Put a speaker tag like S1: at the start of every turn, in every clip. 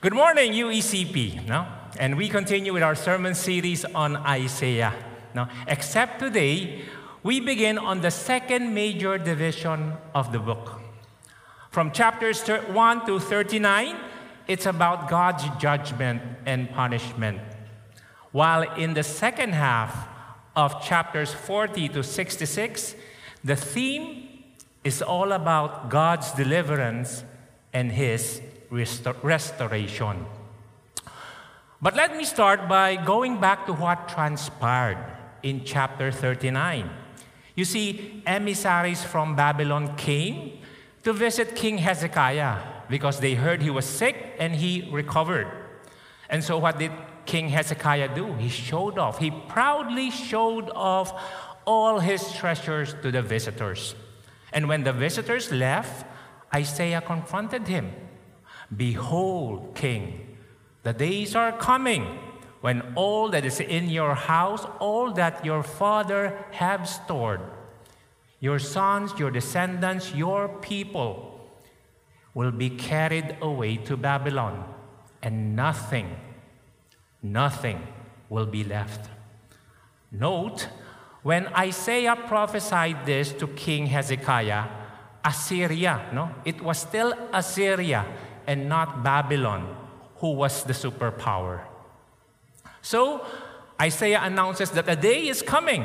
S1: Good morning, UECP. No? And we continue with our sermon series on Isaiah. No? Except today, we begin on the second major division of the book. From chapters 1 to 39, it's about God's judgment and punishment. While in the second half of chapters 40 to 66, the theme is all about God's deliverance and His restor- restoration. But let me start by going back to what transpired in chapter 39. You see, emissaries from Babylon came to visit King Hezekiah because they heard he was sick and he recovered. And so, what did King Hezekiah do? He showed off. He proudly showed off all his treasures to the visitors. And when the visitors left, Isaiah confronted him Behold, King, the days are coming when all that is in your house, all that your father have stored, your sons, your descendants, your people, will be carried away to Babylon, and nothing, nothing will be left. Note, when Isaiah prophesied this to King Hezekiah, Assyria, no? It was still Assyria and not Babylon who was the superpower. So, Isaiah announces that a day is coming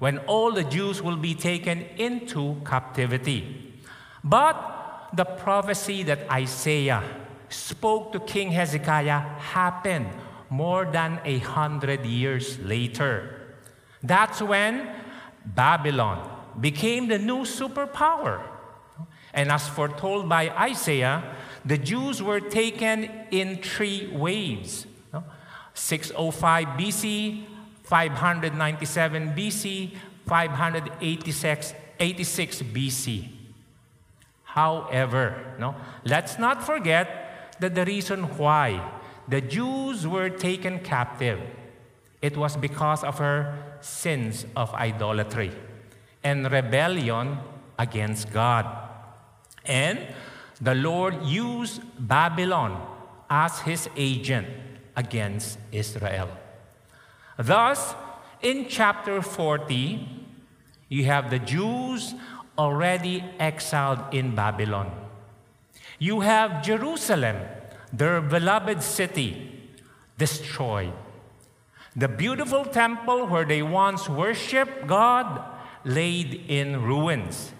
S1: when all the Jews will be taken into captivity. But the prophecy that Isaiah spoke to King Hezekiah happened more than a hundred years later. That's when Babylon became the new superpower. And as foretold by Isaiah, the Jews were taken in three waves 605 BC, 597 BC, 586 86 BC. However, no, let's not forget that the reason why the Jews were taken captive it was because of her sins of idolatry and rebellion against God. And the Lord used Babylon as his agent against Israel. Thus, in chapter 40, you have the Jews already exiled in Babylon. You have Jerusalem, their beloved city, destroyed. The beautiful temple where they once worshiped God laid in ruins.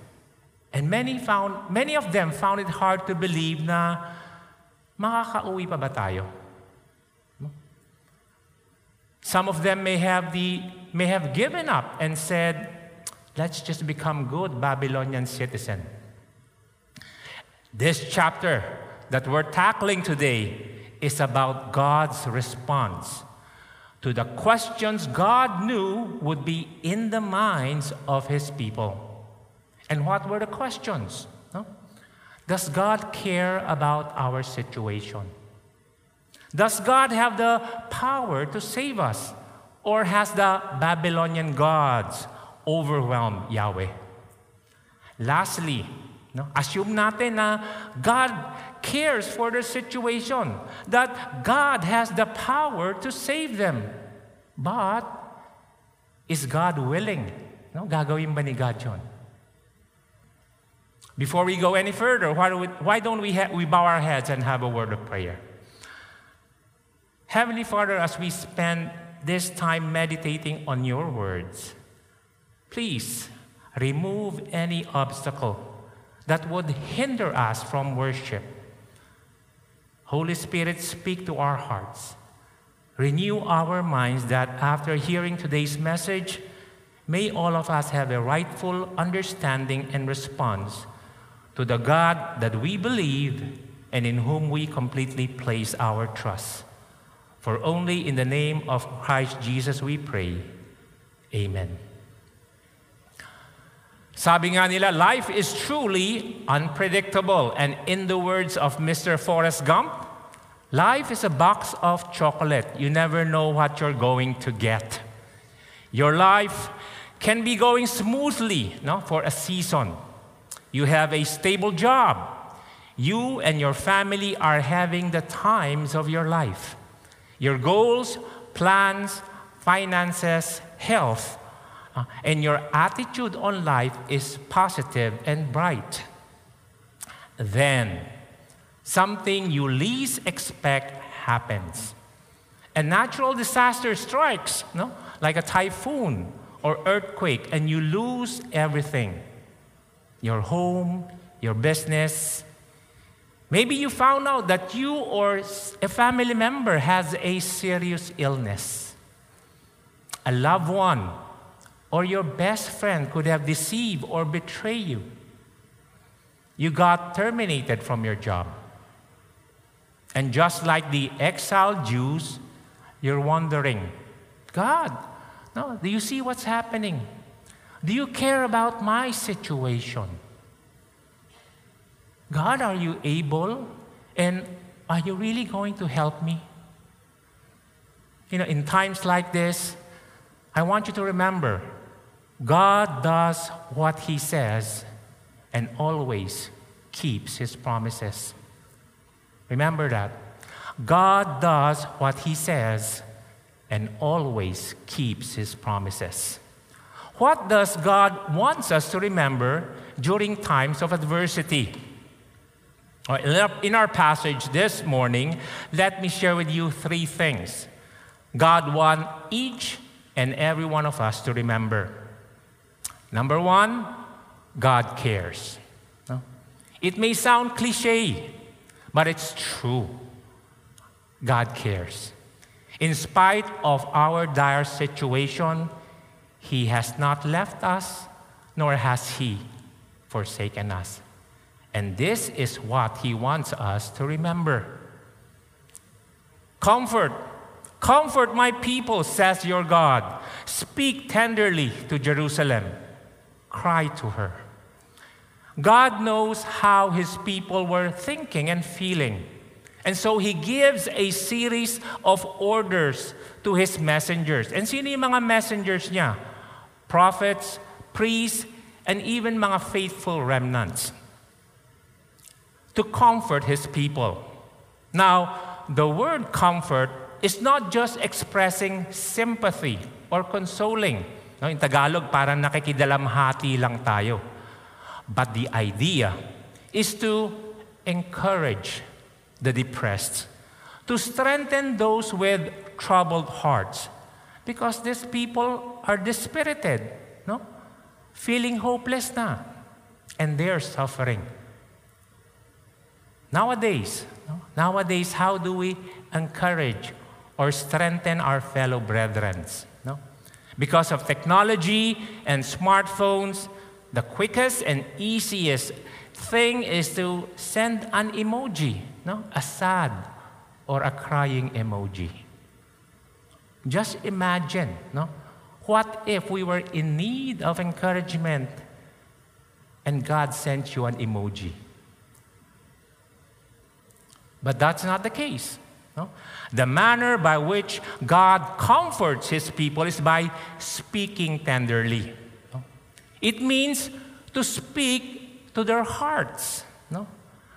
S1: And many, found, many of them found it hard to believe na makakauwi pa ba tayo? Some of them may have, the, may have given up and said, let's just become good Babylonian citizen. This chapter that we're tackling today is about God's response to the questions God knew would be in the minds of his people. And what were the questions? No? Does God care about our situation? Does God have the power to save us? Or has the Babylonian gods overwhelmed Yahweh? Lastly, no, assume natin na God cares for their situation, that God has the power to save them. But, is God willing? No, gagawin ba ni God yun? Before we go any further, why, do we, why don't we, ha- we bow our heads and have a word of prayer? Heavenly Father, as we spend this time meditating on your words, please remove any obstacle that would hinder us from worship Holy Spirit, speak to our hearts. Renew our minds that after hearing today's message, may all of us have a rightful understanding and response to the God that we believe and in whom we completely place our trust. For only in the name of Christ Jesus we pray. Amen. Sabi nga nila, life is truly unpredictable. And in the words of Mr. Forrest Gump, life is a box of chocolate. You never know what you're going to get. Your life can be going smoothly no, for a season. You have a stable job. you and your family are having the times of your life. Your goals, plans, finances, health, uh, and your attitude on life is positive and bright. Then, something you least expect happens. A natural disaster strikes, no? like a typhoon or earthquake, and you lose everything your home, your business. Maybe you found out that you or a family member has a serious illness. A loved one or your best friend could have deceived or betrayed you. You got terminated from your job. And just like the exiled Jews, you're wondering, God, no, do you see what's happening? Do you care about my situation? God, are you able? And are you really going to help me? You know, in times like this, I want you to remember God does what He says and always keeps His promises. Remember that. God does what He says and always keeps His promises. What does God wants us to remember during times of adversity? In our passage this morning, let me share with you three things God wants each and every one of us to remember. Number one, God cares. It may sound cliche, but it's true. God cares. In spite of our dire situation, He has not left us, nor has He forsaken us. And this is what He wants us to remember. Comfort, comfort my people, says your God. Speak tenderly to Jerusalem, cry to her. God knows how his people were thinking and feeling. And so he gives a series of orders to his messengers. And sino yung mga messengers niya? Prophets, priests, and even mga faithful remnants. To comfort his people. Now, the word comfort is not just expressing sympathy or consoling. No, in Tagalog, parang nakikidalamhati lang tayo. But the idea is to encourage the depressed, to strengthen those with troubled hearts, because these people are dispirited, no? Feeling hopeless na, and they're suffering. Nowadays, no? nowadays, how do we encourage or strengthen our fellow brethren? No? Because of technology and smartphones, the quickest and easiest thing is to send an emoji, no? a sad or a crying emoji. Just imagine, no? What if we were in need of encouragement and God sent you an emoji? But that's not the case. No? The manner by which God comforts his people is by speaking tenderly. It means to speak to their hearts. No?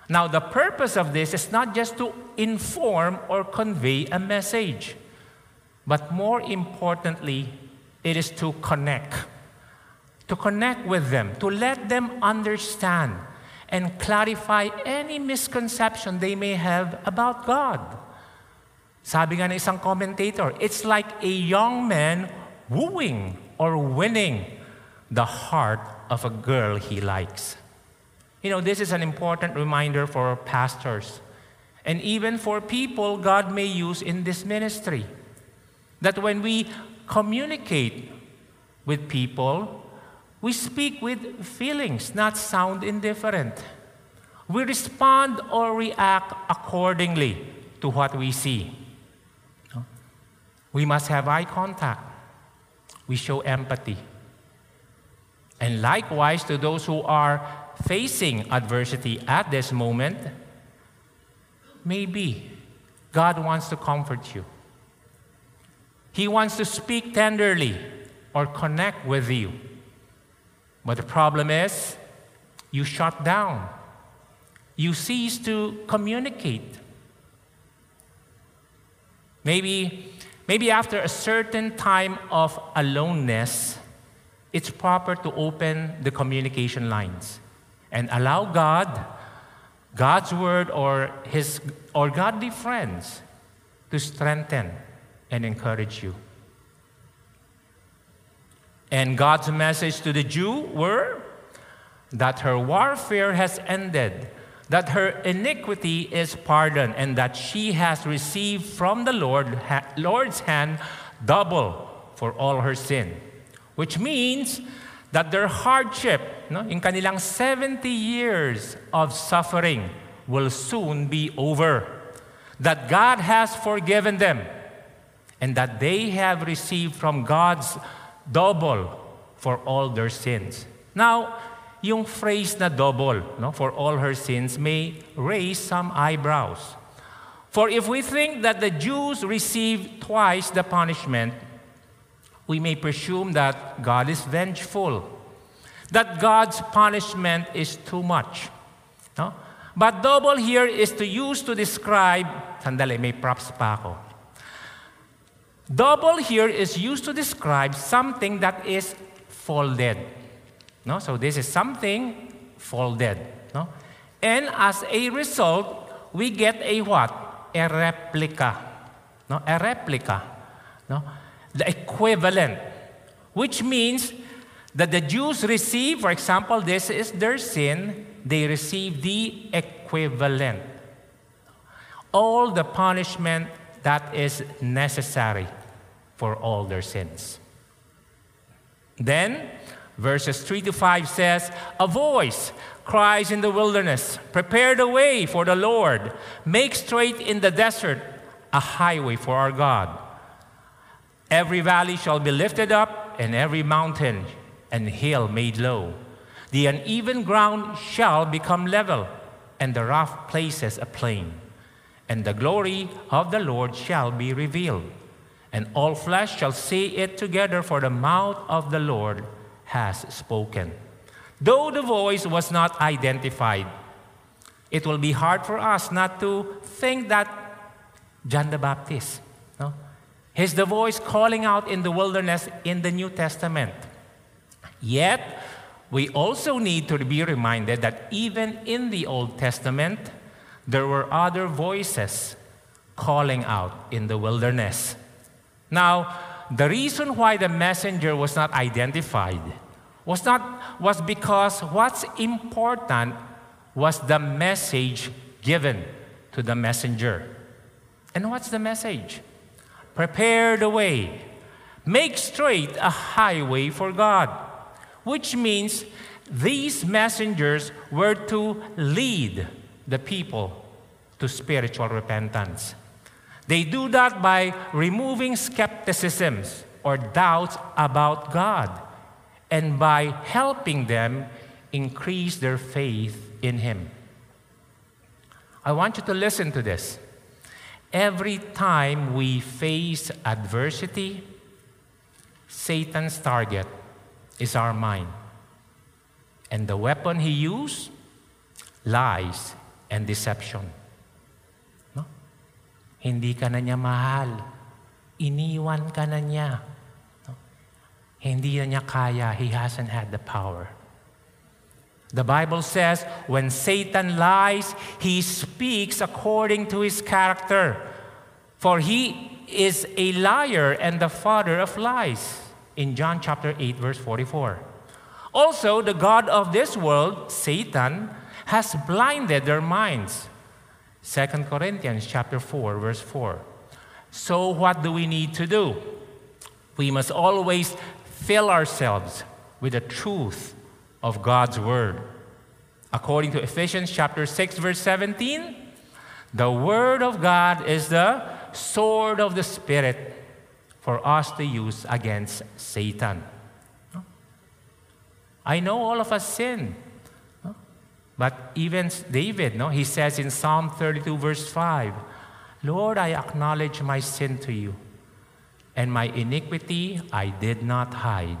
S1: Now, the purpose of this is not just to inform or convey a message, but more importantly, it is to connect. To connect with them, to let them understand and clarify any misconception they may have about God. Sabi nga ng isang commentator, it's like a young man wooing or winning the heart of a girl he likes. You know, this is an important reminder for pastors and even for people God may use in this ministry. That when we communicate with people, we speak with feelings, not sound indifferent. We respond or react accordingly to what we see. We must have eye contact. We show empathy. And likewise, to those who are facing adversity at this moment, maybe God wants to comfort you. He wants to speak tenderly or connect with you. But the problem is, you shut down. you cease to communicate. Maybe, maybe after a certain time of aloneness, it's proper to open the communication lines and allow God, God's word, or his or godly friends to strengthen and encourage you. And God's message to the Jew were that her warfare has ended, that her iniquity is pardoned, and that she has received from the Lord, Lord's hand double for all her sin. Which means that their hardship, no, in kanilang 70 years of suffering, will soon be over. That God has forgiven them, and that they have received from God's double for all their sins. Now, yung phrase na double no, for all her sins may raise some eyebrows. For if we think that the Jews received twice the punishment, we may presume that God is vengeful, that God's punishment is too much. No? But double here is to use to describe, sandali, may props pa ako. Double here is used to describe something that is folded. No? So this is something folded. No? And as a result, we get a what? A replica. No? A replica. No? The equivalent. Which means that the Jews receive, for example, this is their sin, they receive the equivalent. All the punishment that is necessary for all their sins. Then, verses 3 to 5 says, A voice cries in the wilderness, Prepare the way for the Lord, make straight in the desert a highway for our God. Every valley shall be lifted up, and every mountain and hill made low. The uneven ground shall become level, and the rough places a plain. And the glory of the Lord shall be revealed and all flesh shall see it together, for the mouth of the Lord has spoken. Though the voice was not identified, it will be hard for us not to think that John the Baptist, no? He's the voice calling out in the wilderness in the New Testament. Yet, we also need to be reminded that even in the Old Testament, there were other voices calling out in the wilderness. Now, the reason why the messenger was not identified was not was because what's important was the message given to the messenger. And what's the message? Prepare the way. Make straight a highway for God. Which means these messengers were to lead the people to spiritual repentance. They do that by removing skepticisms or doubts about God and by helping them increase their faith in Him. I want you to listen to this. Every time we face adversity, Satan's target is our mind. And the weapon he uses, lies and deception. No? Hindi ka na niya mahal. Iniwan ka na niya. No? Hindi na niya kaya. He hasn't had the power. The Bible says when Satan lies, he speaks according to his character. For he is a liar and the father of lies. In John chapter 8, verse 44. Also, the God of this world, Satan, has blinded their minds 2 Corinthians chapter 4 verse 4. So what do we need to do? We must always fill ourselves with the truth of God's word. According to Ephesians chapter 6 verse 17, the word of God is the sword of the spirit for us to use against Satan. I know all of us sin. But even David, no, he says in Psalm 32, verse 5, Lord, I acknowledge my sin to you, and my iniquity I did not hide.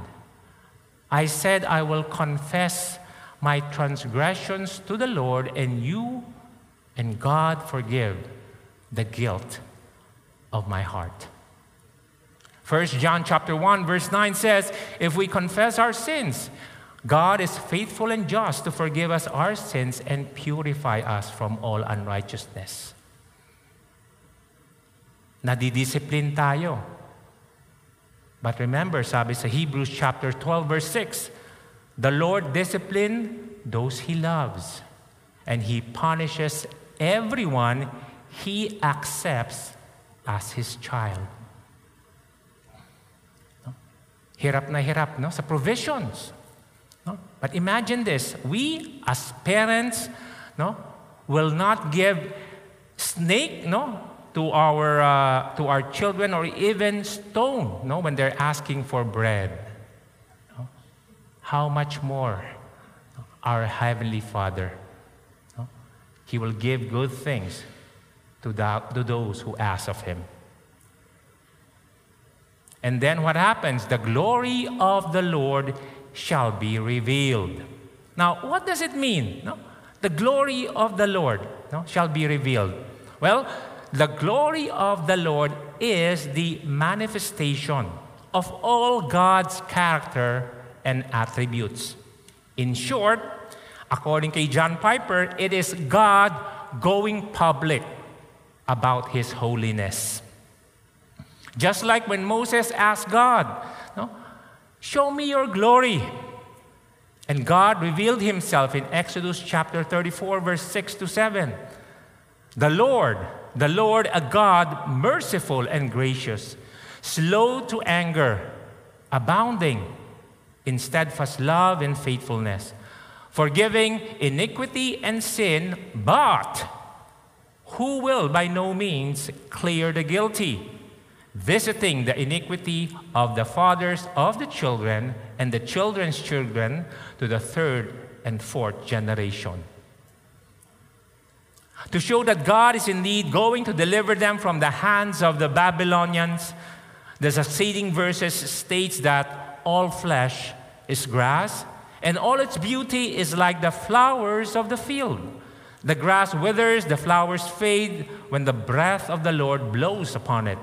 S1: I said, I will confess my transgressions to the Lord, and you and God forgive the guilt of my heart. 1 John chapter 1 verse 9 says, if we confess our sins, God is faithful and just to forgive us our sins and purify us from all unrighteousness. Nadidiscipline tayo. But remember, sabi sa Hebrews chapter 12 verse 6, the Lord discipline those he loves, and he punishes everyone he accepts as his child. Hirap na hirap no? sa provisions. No? But imagine this we, as parents, no, will not give snake no, to, our, uh, to our children or even stone no, when they're asking for bread. No? How much more our Heavenly Father? No? He will give good things to, the, to those who ask of Him. And then what happens? The glory of the Lord shall be revealed. Now, what does it mean? No? The glory of the Lord no, shall be revealed. Well, the glory of the Lord is the manifestation of all God's character and attributes. In short, according to John Piper, it is God going public about his holiness. Just like when Moses asked God, no, Show me your glory. And God revealed himself in Exodus chapter 34, verse 6 to 7. The Lord, the Lord, a God merciful and gracious, slow to anger, abounding in steadfast love and faithfulness, forgiving iniquity and sin, but who will by no means clear the guilty visiting the iniquity of the fathers of the children and the children's children to the third and fourth generation. To show that God is indeed going to deliver them from the hands of the Babylonians, the succeeding verses states that all flesh is grass, and all its beauty is like the flowers of the field. The grass withers, the flowers fade when the breath of the Lord blows upon it.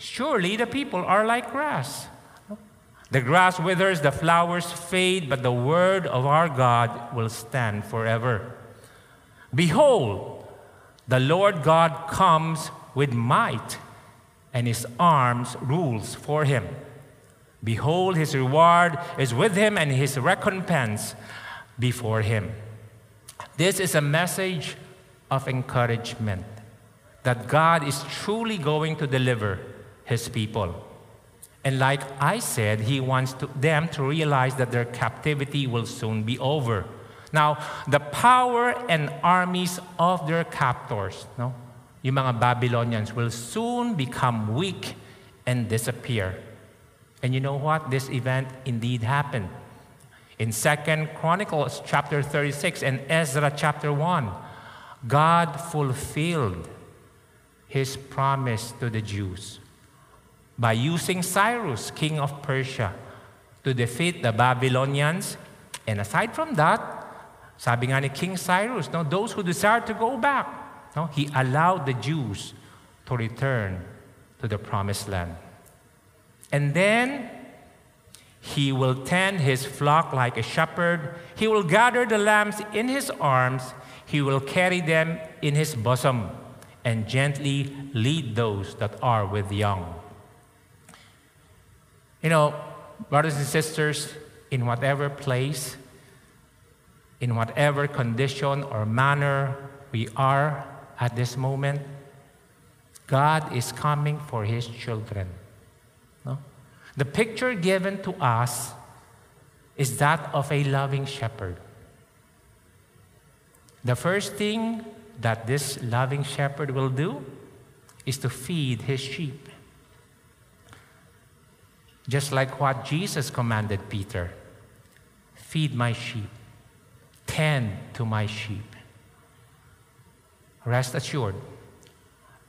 S1: Surely the people are like grass. The grass withers, the flowers fade, but the word of our God will stand forever. Behold, the Lord God comes with might, and his arms rules for him. Behold, his reward is with him, and his recompense before him. This is a message of encouragement that God is truly going to deliver his people. And like I said, he wants to, them to realize that their captivity will soon be over. Now, the power and armies of their captors, no, yung mga Babylonians, will soon become weak and disappear. And you know what? This event indeed happened. In Second Chronicles chapter 36 and Ezra chapter 1, God fulfilled his promise to the Jews by using Cyrus, king of Persia, to defeat the Babylonians. And aside from that, sabi nga ni King Cyrus, no, those who desire to go back, no, he allowed the Jews to return to the promised land. And then he will tend his flock like a shepherd. He will gather the lambs in his arms. He will carry them in his bosom and gently lead those that are with young. You know, brothers and sisters, in whatever place, in whatever condition or manner we are at this moment, God is coming for His children. No? The picture given to us is that of a loving shepherd. The first thing that this loving shepherd will do is to feed his sheep. Just like what Jesus commanded Peter feed my sheep, tend to my sheep. Rest assured,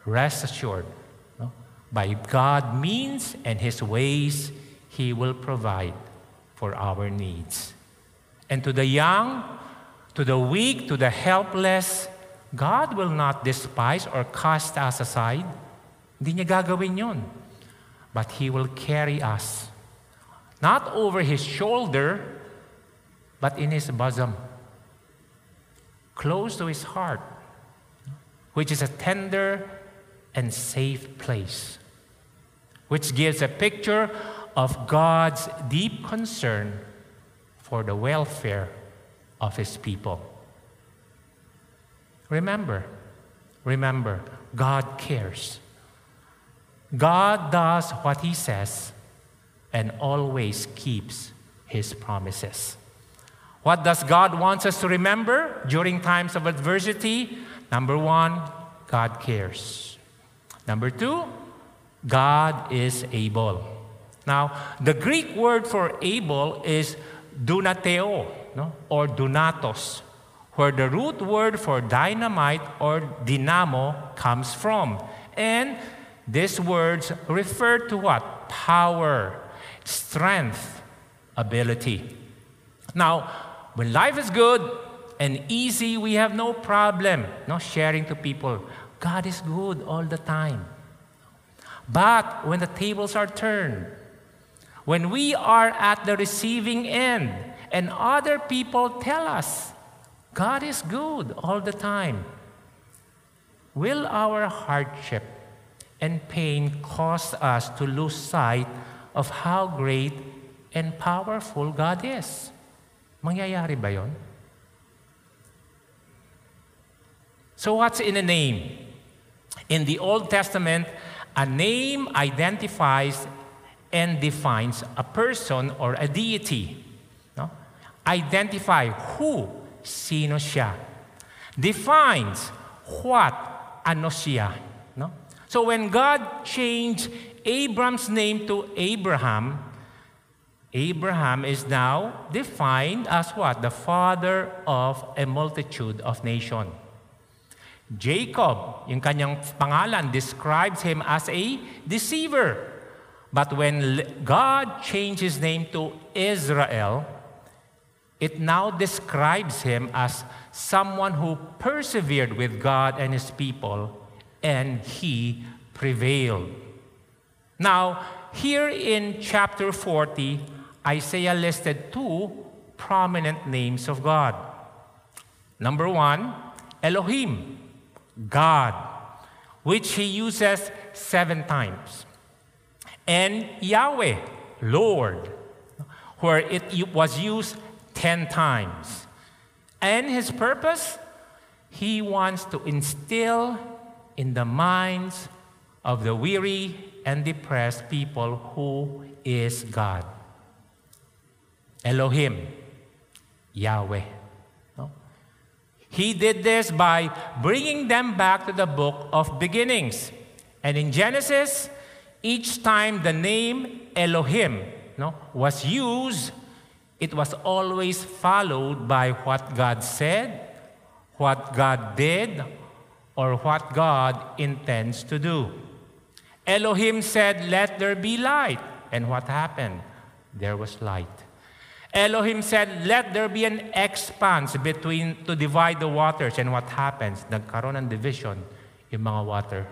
S1: rest assured, no? by God means and His ways, He will provide for our needs. And to the young, to the weak, to the helpless, God will not despise or cast us aside. Hindi niya gagawin yun. But He will carry us, not over His shoulder, but in His bosom, close to His heart, which is a tender and safe place, which gives a picture of God's deep concern for the welfare of His people. Remember, remember, God cares. God does what He says and always keeps His promises. What does God want us to remember during times of adversity? Number one, God cares. Number two, God is able. Now, the Greek word for able is dunateo, no? or dunatos, where the root word for dynamite or dynamo comes from. And these words refer to what? Power, strength, ability. Now, when life is good and easy, we have no problem no sharing to people. God is good all the time. But when the tables are turned, when we are at the receiving end and other people tell us God is good all the time, will our hardship and pain cause us to lose sight of how great and powerful God is? Mangyayari ba yon? So what's in a name? In the Old Testament, a name identifies and defines a person or a deity. No? Identify who, sino siya. Defines what, ano siya. So when God changed Abram's name to Abraham, Abraham is now defined as what? The father of a multitude of nations. Jacob, yung kanyang pangalan, describes him as a deceiver. But when God changed his name to Israel, it now describes him as someone who persevered with God and his people, and he prevailed. Now, here in chapter 40, Isaiah listed two prominent names of God. Number one, Elohim, God, which he uses seven times and Yahweh, Lord, where it was used 10 times. And his purpose? He wants to instill in the minds of the weary and depressed people who is God. Elohim, Yahweh. He did this by bringing them back to the book of beginnings. And in Genesis, each time the name Elohim no, was used, it was always followed by what God said, what God did, or what God intends to do. Elohim said, Let there be light. And what happened? There was light. Elohim said, Let there be an expanse between to divide the waters. And what happens? Nagkaroon ng division yung mga water.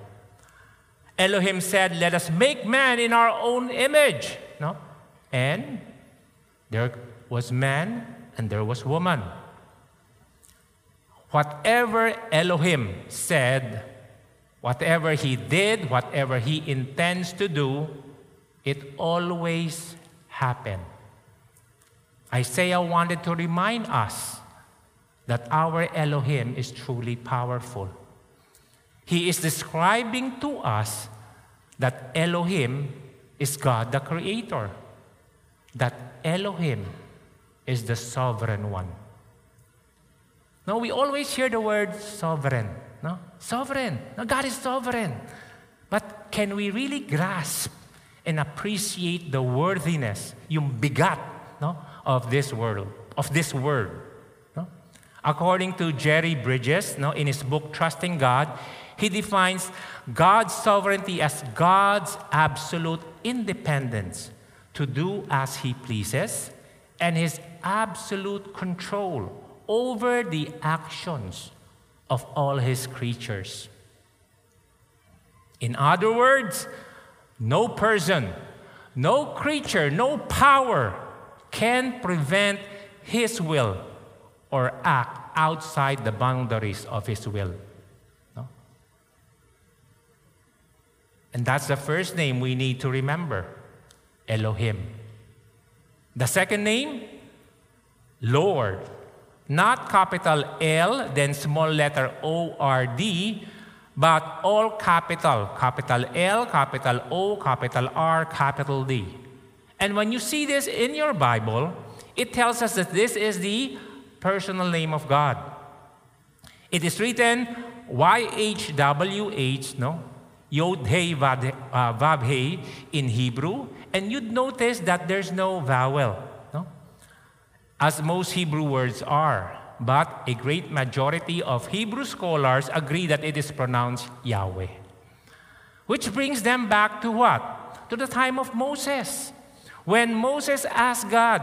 S1: Elohim said, Let us make man in our own image. No? And there was man and there was woman. Whatever Elohim said, whatever he did, whatever he intends to do, it always happened. Isaiah wanted to remind us that our Elohim is truly powerful. He is describing to us that Elohim is God the Creator, that Elohim is the sovereign one. Now, we always hear the word sovereign. No? Sovereign. No, God is sovereign. But can we really grasp and appreciate the worthiness, yung bigat no, of this world, of this word? No? According to Jerry Bridges, no, in his book Trusting God, he defines God's sovereignty as God's absolute independence to do as he pleases and his absolute control over the actions of all his creatures. In other words, no person, no creature, no power can prevent his will or act outside the boundaries of his will. No? And that's the first name we need to remember Elohim. The second name, Lord. Not capital L, then small letter O R D, but all capital capital L, capital O, capital R, capital D. And when you see this in your Bible, it tells us that this is the personal name of God. It is written YHWH, no? Yod He uh, Vav He in Hebrew, and you'd notice that there's no vowel? As most Hebrew words are. But a great majority of Hebrew scholars agree that it is pronounced Yahweh. Which brings them back to what? To the time of Moses. When Moses asked God,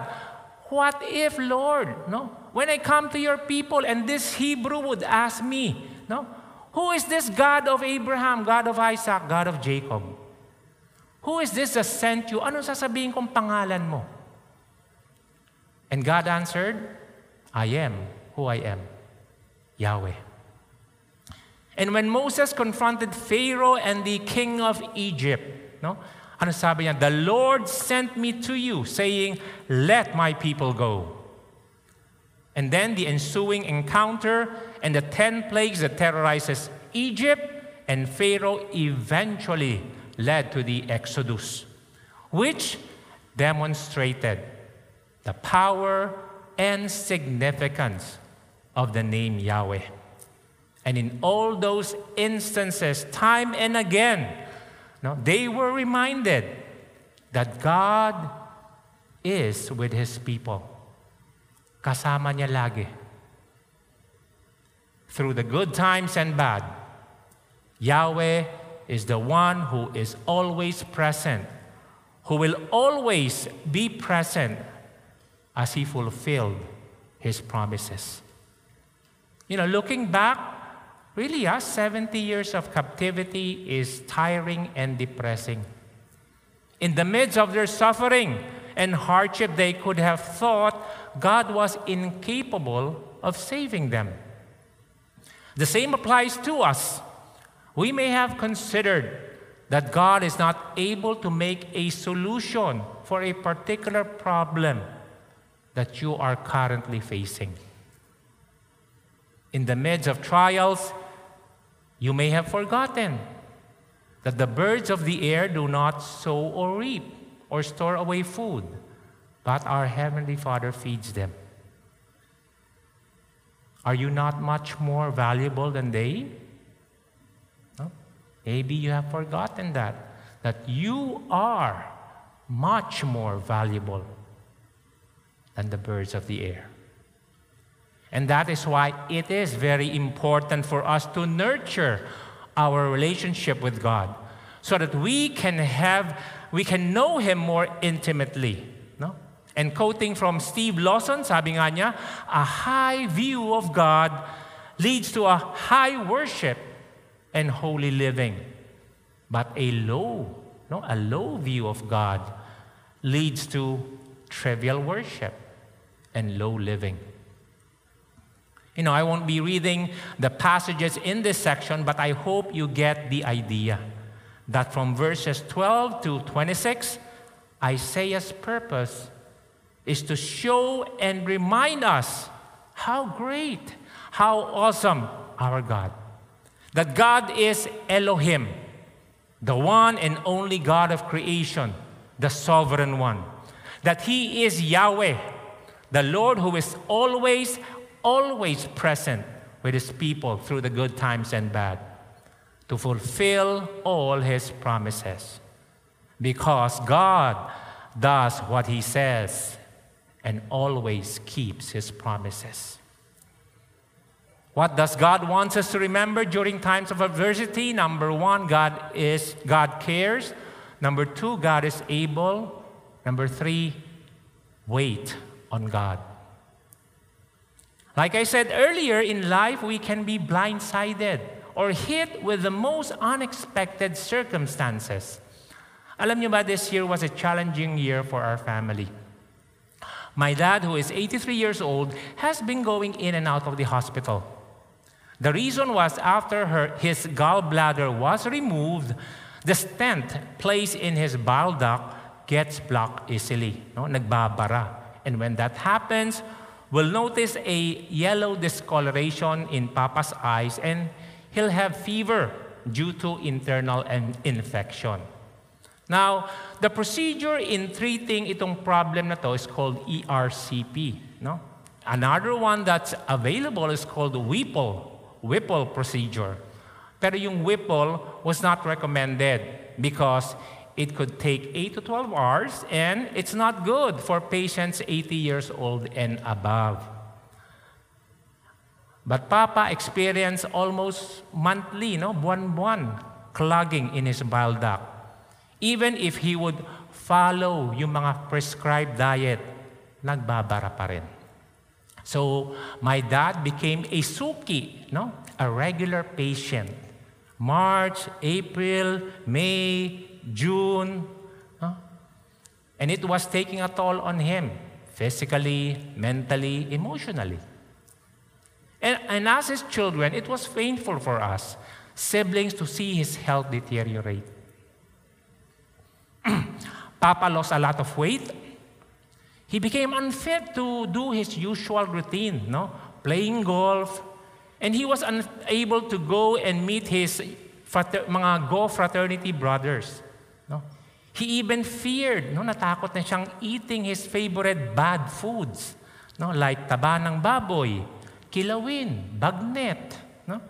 S1: What if, Lord? No? When I come to your people and this Hebrew would ask me, no? Who is this God of Abraham, God of Isaac, God of Jacob? Who is this that sent you? Ano sasabihin kong pangalan mo? And God answered, I am who I am, Yahweh. And when Moses confronted Pharaoh and the king of Egypt, no? Ano sabi niya? The Lord sent me to you, saying, Let my people go. And then the ensuing encounter and the ten plagues that terrorizes Egypt and Pharaoh eventually led to the Exodus, which demonstrated the power and significance of the name Yahweh. And in all those instances, time and again, they were reminded that God is with His people. Kasama niya lagi. Through the good times and bad, Yahweh is the one who is always present, who will always be present as he fulfilled his promises. You know, looking back, really, yeah, 70 years of captivity is tiring and depressing. In the midst of their suffering and hardship, they could have thought God was incapable of saving them. The same applies to us we may have considered that God is not able to make a solution for a particular problem that you are currently facing. In the midst of trials, you may have forgotten that the birds of the air do not sow or reap or store away food, but our Heavenly Father feeds them. Are you not much more valuable than they? Maybe you have forgotten that, that you are much more valuable than the birds of the air. And that is why it is very important for us to nurture our relationship with God so that we can have we can know him more intimately, no? And quoting from Steve Lawson, sabi nga niya, a high view of God leads to a high worship and holy living. But a low, no, a low view of God leads to trivial worship and low living. You know, I won't be reading the passages in this section, but I hope you get the idea that from verses 12 to 26, Isaiah's purpose is to show and remind us how great, how awesome our God that God is Elohim, the one and only God of creation, the sovereign one. That He is Yahweh, the Lord who is always, always present with His people through the good times and bad, to fulfill all His promises. Because God does what He says and always keeps His promises. What does God want us to remember during times of adversity? Number one, God is God cares. Number two, God is able. Number three, wait on God. Like I said earlier, in life we can be blindsided or hit with the most unexpected circumstances. Alam niyo ba, this year was a challenging year for our family. My dad, who is 83 years old, has been going in and out of the hospital. The reason was after her, his gallbladder was removed, the stent placed in his bile duct gets blocked easily, no? nagbabara. And when that happens, we'll notice a yellow discoloration in Papa's eyes and he'll have fever due to internal infection. Now, the procedure in treating itong problem na to is called ERCP. No? Another one that's available is called Whipple, Whipple procedure. Pero yung Whipple was not recommended because it could take 8 to 12 hours and it's not good for patients 80 years old and above. But Papa experienced almost monthly, no, buwan-buwan, clogging in his bile duct. Even if he would follow yung mga prescribed diet, nagbabara pa rin. So, my dad became a suki, no? a regular patient. March, April, May, June. And it was taking a toll on him, physically, mentally, emotionally. And, and as his children, it was painful for us, siblings, to see his health deteriorate. Papa lost a lot of weight. He became unfit to do his usual routine, no? playing golf. And he was unable to go and meet his frater- mga Go fraternity brothers. No? He even feared, no? natakot na siyang eating his favorite bad foods, no? like taba ng baboy, kilawin, bagnet. No?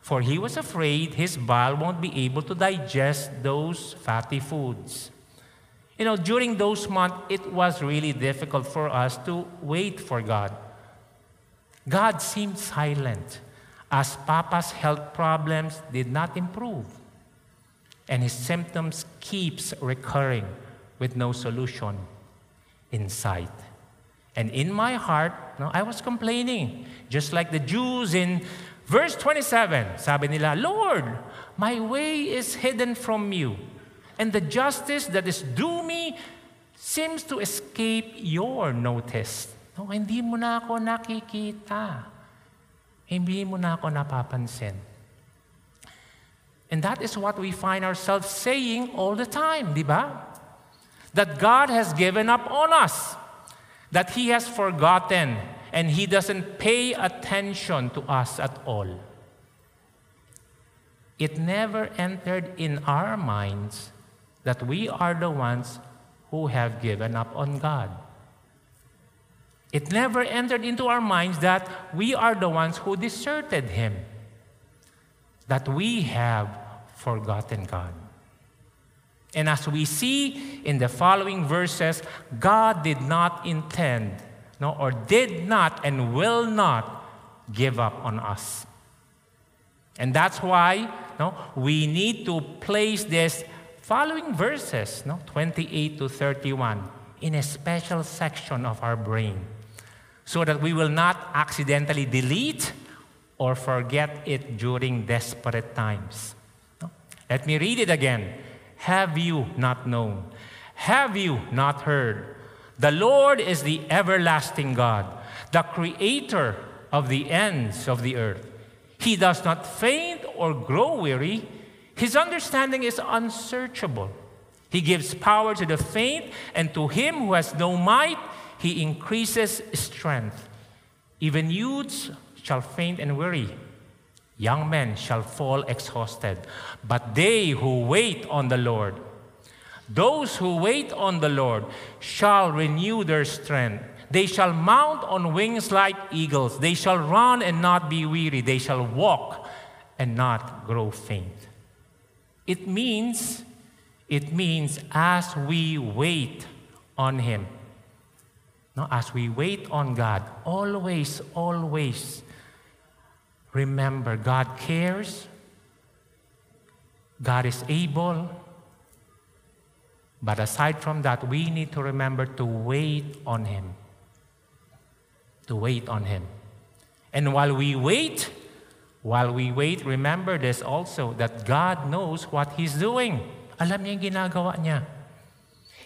S1: For he was afraid his bile won't be able to digest those fatty foods. You know, during those months, it was really difficult for us to wait for God. God seemed silent as Papa's health problems did not improve. And his symptoms keeps recurring with no solution in sight. And in my heart, no, I was complaining, just like the Jews in verse 27. Sabi nila, Lord, my way is hidden from you and the justice that is due me seems to escape your notice. No, hindi mo na ako nakikita. Hindi mo na ako napapansin. And that is what we find ourselves saying all the time, di ba? That God has given up on us. That He has forgotten and He doesn't pay attention to us at all. It never entered in our minds that we are the ones who have given up on God. It never entered into our minds that we are the ones who deserted Him, that we have forgotten God. And as we see in the following verses, God did not intend, no, or did not and will not give up on us. And that's why no, we need to place this following verses, no, 28 to 31, in a special section of our brain so that we will not accidentally delete or forget it during desperate times. Let me read it again. Have you not known? Have you not heard? The Lord is the everlasting God, the creator of the ends of the earth. He does not faint or grow weary. His understanding is unsearchable. He gives power to the faint, and to him who has no might, he increases strength. Even youths shall faint and weary. Young men shall fall exhausted. But they who wait on the Lord, those who wait on the Lord, shall renew their strength. They shall mount on wings like eagles. They shall run and not be weary. They shall walk and not grow faint. It means, it means as we wait on Him, no, as we wait on God, always, always remember God cares, God is able. But aside from that, we need to remember to wait on Him. to wait on Him. And while we wait, while we wait, remember this also that God knows what He's doing. Alam niya yung ginagawa niya.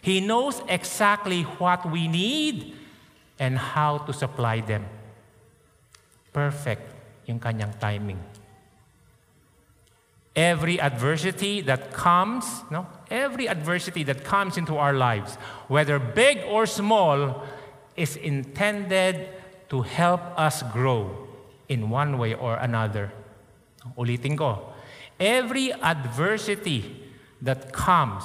S1: He knows exactly what we need and how to supply them. Perfect yung kanyang timing. Every adversity that comes, no? Every adversity that comes into our lives, whether big or small, is intended to help us grow in one way or another. Ulitin ko. Every adversity that comes,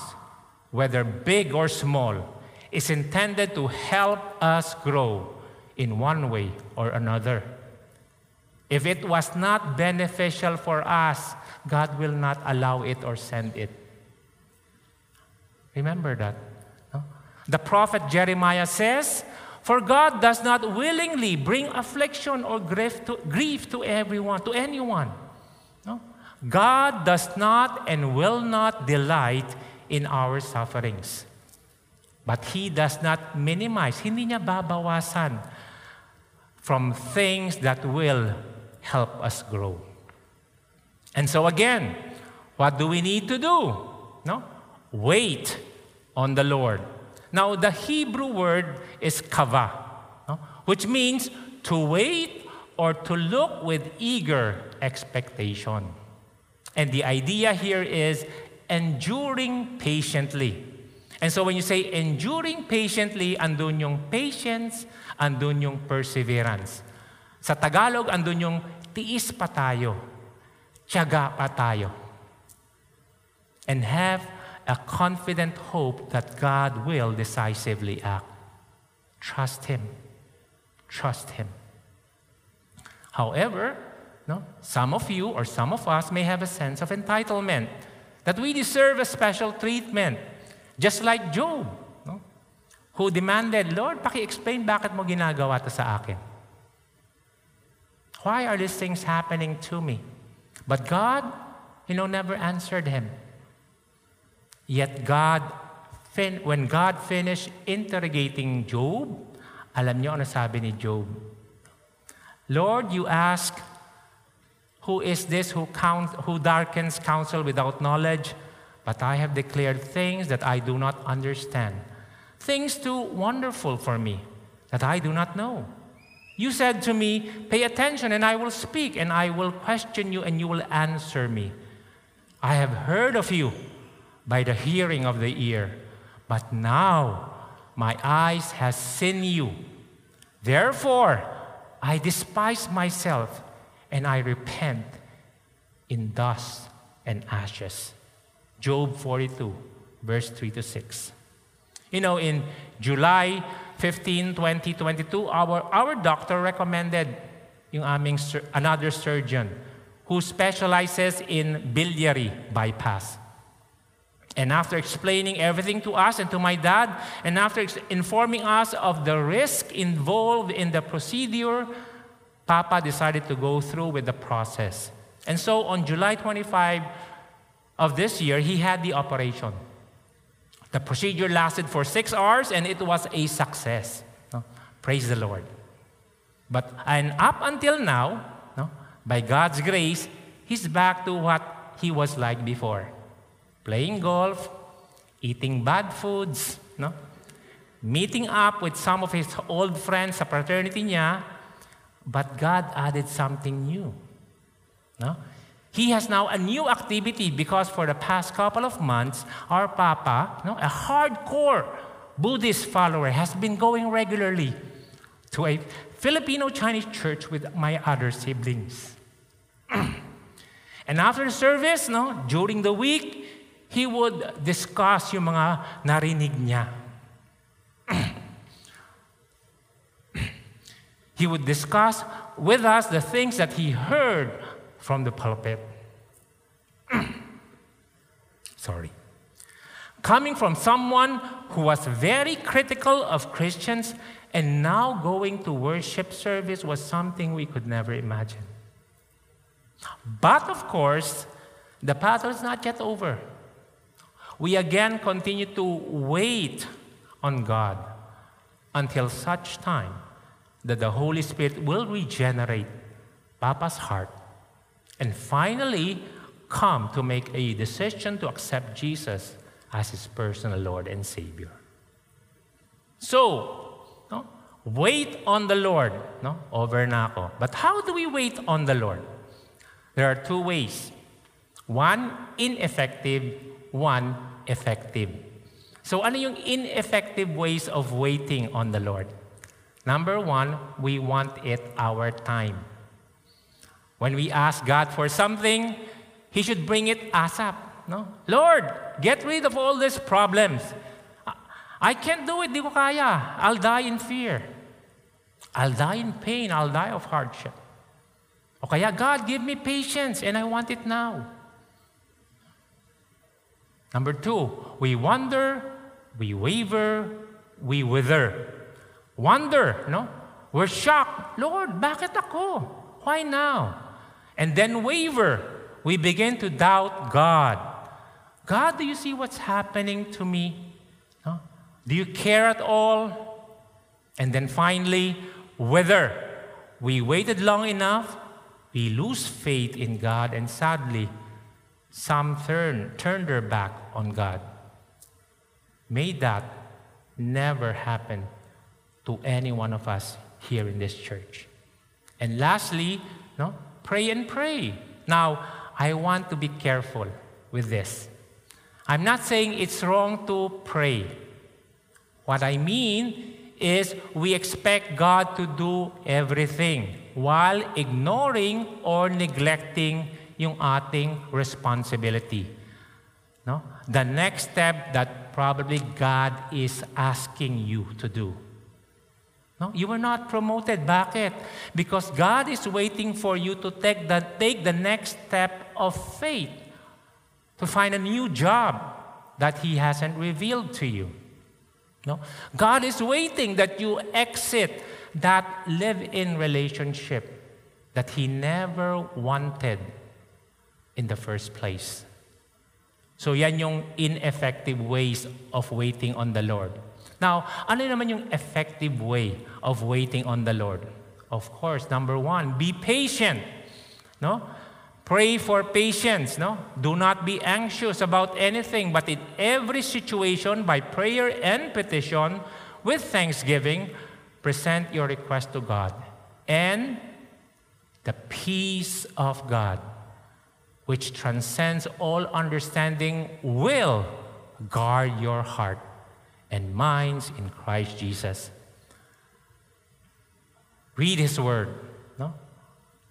S1: whether big or small, is intended to help us grow in one way or another. If it was not beneficial for us, God will not allow it or send it. Remember that. No? The prophet Jeremiah says, For God does not willingly bring affliction or grief to, grief to everyone, to anyone. No? God does not and will not delight in our sufferings. But He does not minimize, hindi niya babawasan from things that will help us grow. And so again, what do we need to do? No? Wait on the Lord. Now, the Hebrew word is kava, no? which means to wait or to look with eager expectation. And the idea here is enduring patiently. And so when you say enduring patiently, andun yung patience, andun yung perseverance. Sa Tagalog, andun yung tiis pa tayo, tiyaga pa tayo. And have a confident hope that God will decisively act. Trust Him. Trust Him. However, no, some of you or some of us may have a sense of entitlement that we deserve a special treatment, just like Job, no, who demanded, Lord, paki-explain bakit mo ginagawa to sa akin. Why are these things happening to me? But God, you know, never answered him. Yet God, fin- when God finished interrogating Job, alam niyo ano sabi ni Job? Lord, you ask, who is this who, count, who darkens counsel without knowledge? But I have declared things that I do not understand, things too wonderful for me that I do not know. You said to me, Pay attention, and I will speak, and I will question you, and you will answer me. I have heard of you by the hearing of the ear, but now my eyes have seen you. Therefore, I despise myself, and I repent in dust and ashes. Job 42, verse 3 to 6. You know, in July 15, 2022, our, our doctor recommended yung aming sur- another surgeon who specializes in biliary bypass. And after explaining everything to us and to my dad, and after ex- informing us of the risk involved in the procedure, Papa decided to go through with the process. And so on July 25 of this year, he had the operation. The procedure lasted for six hours and it was a success. No? Praise the Lord. But and up until now, no, by God's grace, he's back to what he was like before. Playing golf, eating bad foods, no? meeting up with some of his old friends sa fraternity niya, but God added something new. No? He has now a new activity because for the past couple of months, our Papa, no, a hardcore Buddhist follower, has been going regularly to a Filipino Chinese church with my other siblings. and after the service, no, during the week, he would discuss yung mga narinig niya. he would discuss with us the things that he heard from the pulpit. Sorry. Coming from someone who was very critical of Christians and now going to worship service was something we could never imagine. But of course, the battle is not yet over. We again continue to wait on God until such time that the Holy Spirit will regenerate Papa's heart and finally come to make a decision to accept Jesus as his personal Lord and Savior. So, no, wait on the Lord. No? Over na ako. But how do we wait on the Lord? There are two ways. One, ineffective. One, effective. So ano yung ineffective ways of waiting on the Lord? Number one, we want it our time. When we ask God for something, He should bring it ASAP. No? Lord, get rid of all these problems. I can't do it, di ko kaya. I'll die in fear. I'll die in pain. I'll die of hardship. O kaya, God, give me patience and I want it now. Number two, we wander, we waver, we wither. Wonder, no? We're shocked. Lord, bakit ako? Why now? And then waver. We begin to doubt God. God, do you see what's happening to me? No? Do you care at all? And then finally, wither. We waited long enough, we lose faith in God, and sadly, some turn, turn their back on God. May that never happen to any one of us here in this church. And lastly, no, pray and pray. Now, I want to be careful with this. I'm not saying it's wrong to pray. What I mean is we expect God to do everything while ignoring or neglecting yung ating responsibility. No? The next step that probably God is asking you to do. No, you were not promoted. Bakit? Because God is waiting for you to take the, take the next step of faith to find a new job that He hasn't revealed to you. No? God is waiting that you exit that live in relationship that He never wanted in the first place. So yan yung ineffective ways of waiting on the Lord. Now, ano naman yung effective way of waiting on the Lord? Of course, number one, be patient. No? Pray for patience. No? Do not be anxious about anything, but in every situation, by prayer and petition, with thanksgiving, present your request to God. And the peace of God, which transcends all understanding, will guard your heart and minds in Christ Jesus. Read his word. No?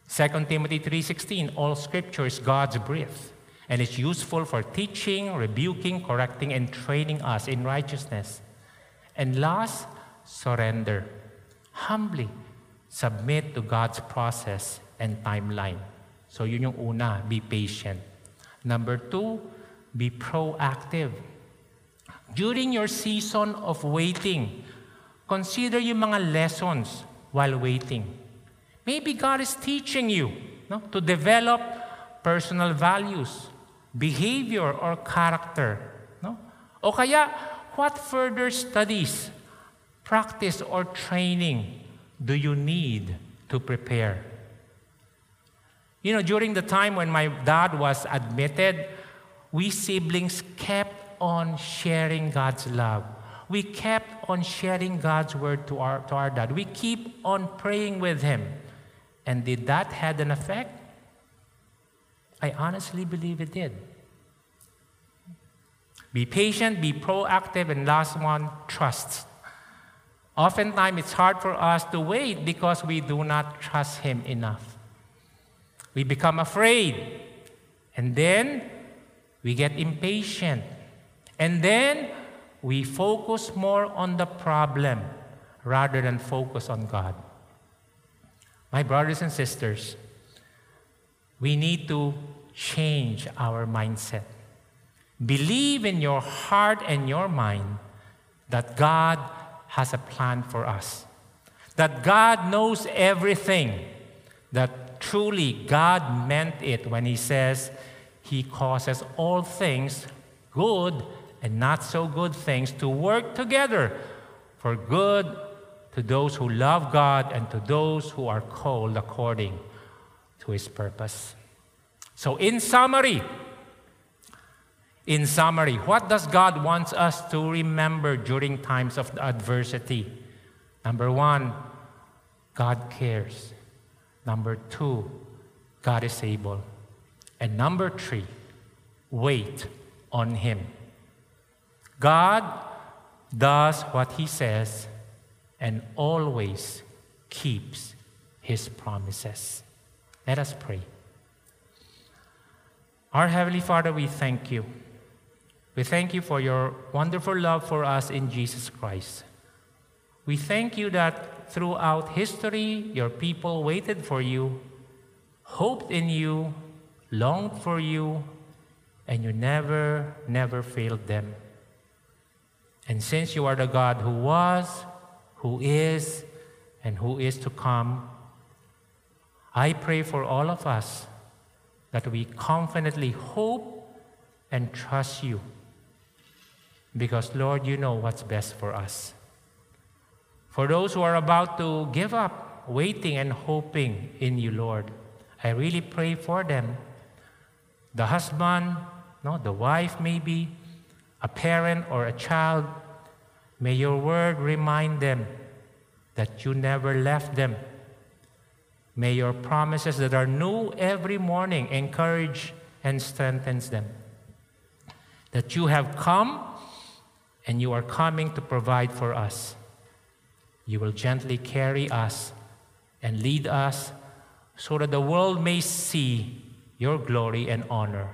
S1: 2 Timothy 3:16 all scripture is God's breath and it's useful for teaching, rebuking, correcting and training us in righteousness. And last, surrender. Humbly submit to God's process and timeline. So yun yung una, be patient. Number two, be proactive. During your season of waiting, consider yung mga lessons while waiting. Maybe God is teaching you no, to develop personal values, behavior, or character. No? O kaya, what further studies, practice, or training do you need to prepare? You know, during the time when my dad was admitted, we siblings kept on sharing God's love. We kept on sharing God's word to our, to our dad. We keep on praying with him. And did that had an effect? I honestly believe it did. Be patient, be proactive, and last one, trust. Oftentimes, it's hard for us to wait because we do not trust Him enough. We become afraid, and then we get impatient. And then we focus more on the problem rather than focus on God. My brothers and sisters, we need to change our mindset. Believe in your heart and your mind that God has a plan for us, that God knows everything, that truly God meant it when He says He causes all things good and not so good things to work together for good to those who love God and to those who are called according to his purpose. So, in summary, in summary, what does God want us to remember during times of adversity? Number one, God cares. Number two, God is able. And number three, wait on Him. God does what He says and always keeps His promises. Let us pray. Our Heavenly Father, we thank you. We thank you for your wonderful love for us in Jesus Christ. We thank you that throughout history, your people waited for you, hoped in you, longed for you, and you never, never failed them. And since you are the God who was, who is, and who is to come, I pray for all of us that we confidently hope and trust you. Because, Lord, you know what's best for us. For those who are about to give up, waiting and hoping in you, Lord, I really pray for them. The husband, no, the wife, maybe, a parent or a child, may your word remind them that you never left them May your promises that are new every morning encourage and strengthens them. That you have come and you are coming to provide for us. You will gently carry us and lead us so that the world may see your glory and honor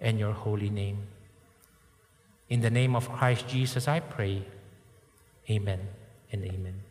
S1: and your holy name. In the name of Christ Jesus, I pray. Amen and amen.